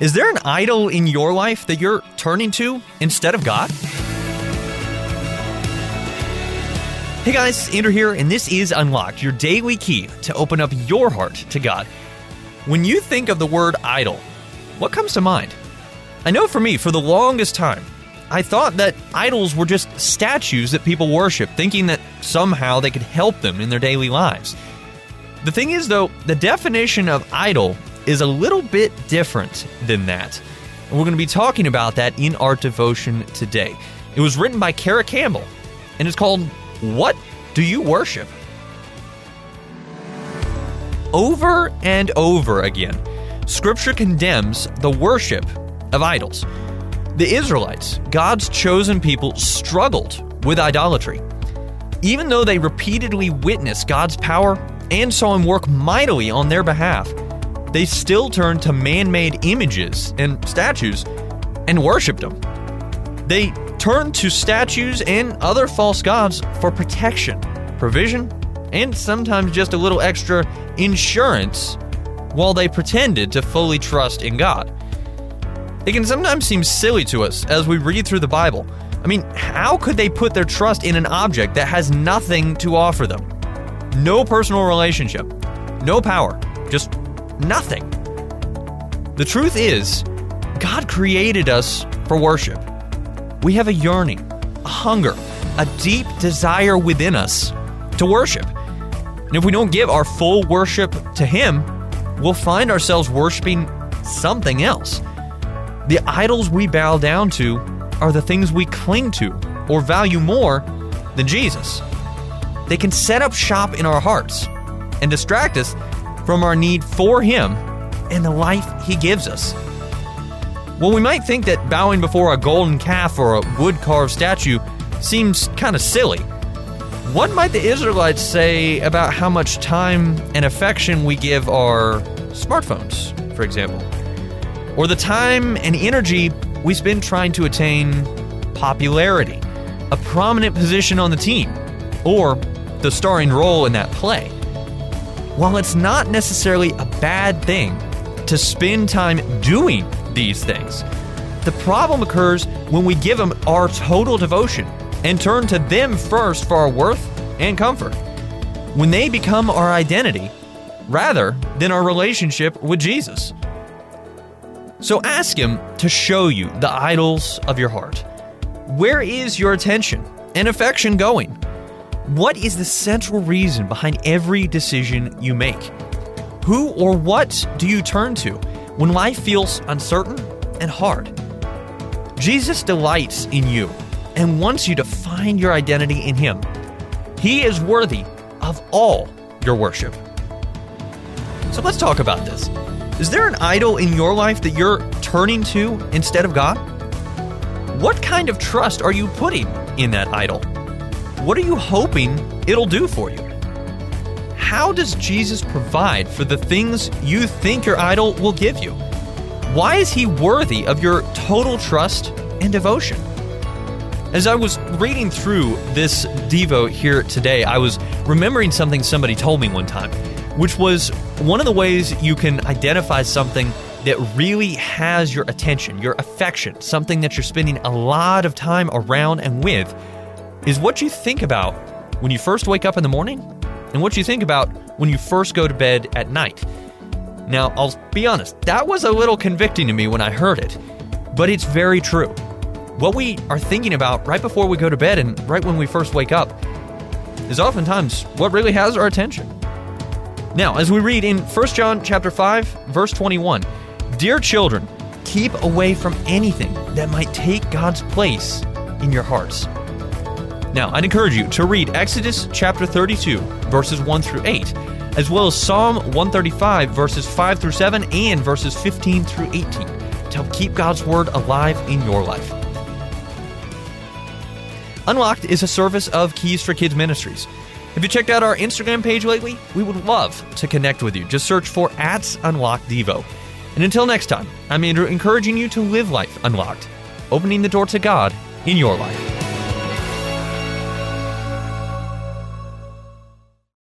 Is there an idol in your life that you're turning to instead of God? Hey guys, Andrew here, and this is Unlocked, your daily key to open up your heart to God. When you think of the word idol, what comes to mind? I know for me, for the longest time, I thought that idols were just statues that people worship, thinking that somehow they could help them in their daily lives. The thing is, though, the definition of idol is a little bit different than that. And we're going to be talking about that in our devotion today. It was written by Kara Campbell, and it's called What Do You Worship? Over and over again, Scripture condemns the worship of idols. The Israelites, God's chosen people, struggled with idolatry. Even though they repeatedly witnessed God's power and saw Him work mightily on their behalf, they still turned to man made images and statues and worshiped them. They turned to statues and other false gods for protection, provision, and sometimes just a little extra insurance while they pretended to fully trust in God. It can sometimes seem silly to us as we read through the Bible. I mean, how could they put their trust in an object that has nothing to offer them? No personal relationship, no power, just nothing. The truth is, God created us for worship. We have a yearning, a hunger, a deep desire within us to worship. And if we don't give our full worship to Him, we'll find ourselves worshiping something else. The idols we bow down to are the things we cling to or value more than Jesus. They can set up shop in our hearts and distract us from our need for Him and the life He gives us. Well, we might think that bowing before a golden calf or a wood carved statue seems kind of silly. What might the Israelites say about how much time and affection we give our smartphones, for example? or the time and energy we spend trying to attain popularity, a prominent position on the team, or the starring role in that play. While it's not necessarily a bad thing to spend time doing these things, the problem occurs when we give them our total devotion and turn to them first for our worth and comfort. When they become our identity rather than our relationship with Jesus. So ask Him to show you the idols of your heart. Where is your attention and affection going? What is the central reason behind every decision you make? Who or what do you turn to when life feels uncertain and hard? Jesus delights in you and wants you to find your identity in Him. He is worthy of all your worship. So let's talk about this. Is there an idol in your life that you're turning to instead of God? What kind of trust are you putting in that idol? What are you hoping it'll do for you? How does Jesus provide for the things you think your idol will give you? Why is he worthy of your total trust and devotion? As I was reading through this Devo here today, I was remembering something somebody told me one time which was one of the ways you can identify something that really has your attention, your affection, something that you're spending a lot of time around and with, is what you think about when you first wake up in the morning and what you think about when you first go to bed at night. Now, I'll be honest, that was a little convicting to me when I heard it, but it's very true. What we are thinking about right before we go to bed and right when we first wake up is oftentimes what really has our attention. Now, as we read in 1 John chapter 5, verse 21, Dear children, keep away from anything that might take God's place in your hearts. Now, I'd encourage you to read Exodus chapter 32, verses 1 through 8, as well as Psalm 135, verses 5 through 7, and verses 15 through 18, to help keep God's Word alive in your life. Unlocked is a service of Keys for Kids Ministries. Have you checked out our Instagram page lately? We would love to connect with you. Just search for at Unlocked Devo. And until next time, I'm Andrew, encouraging you to live life unlocked, opening the door to God in your life.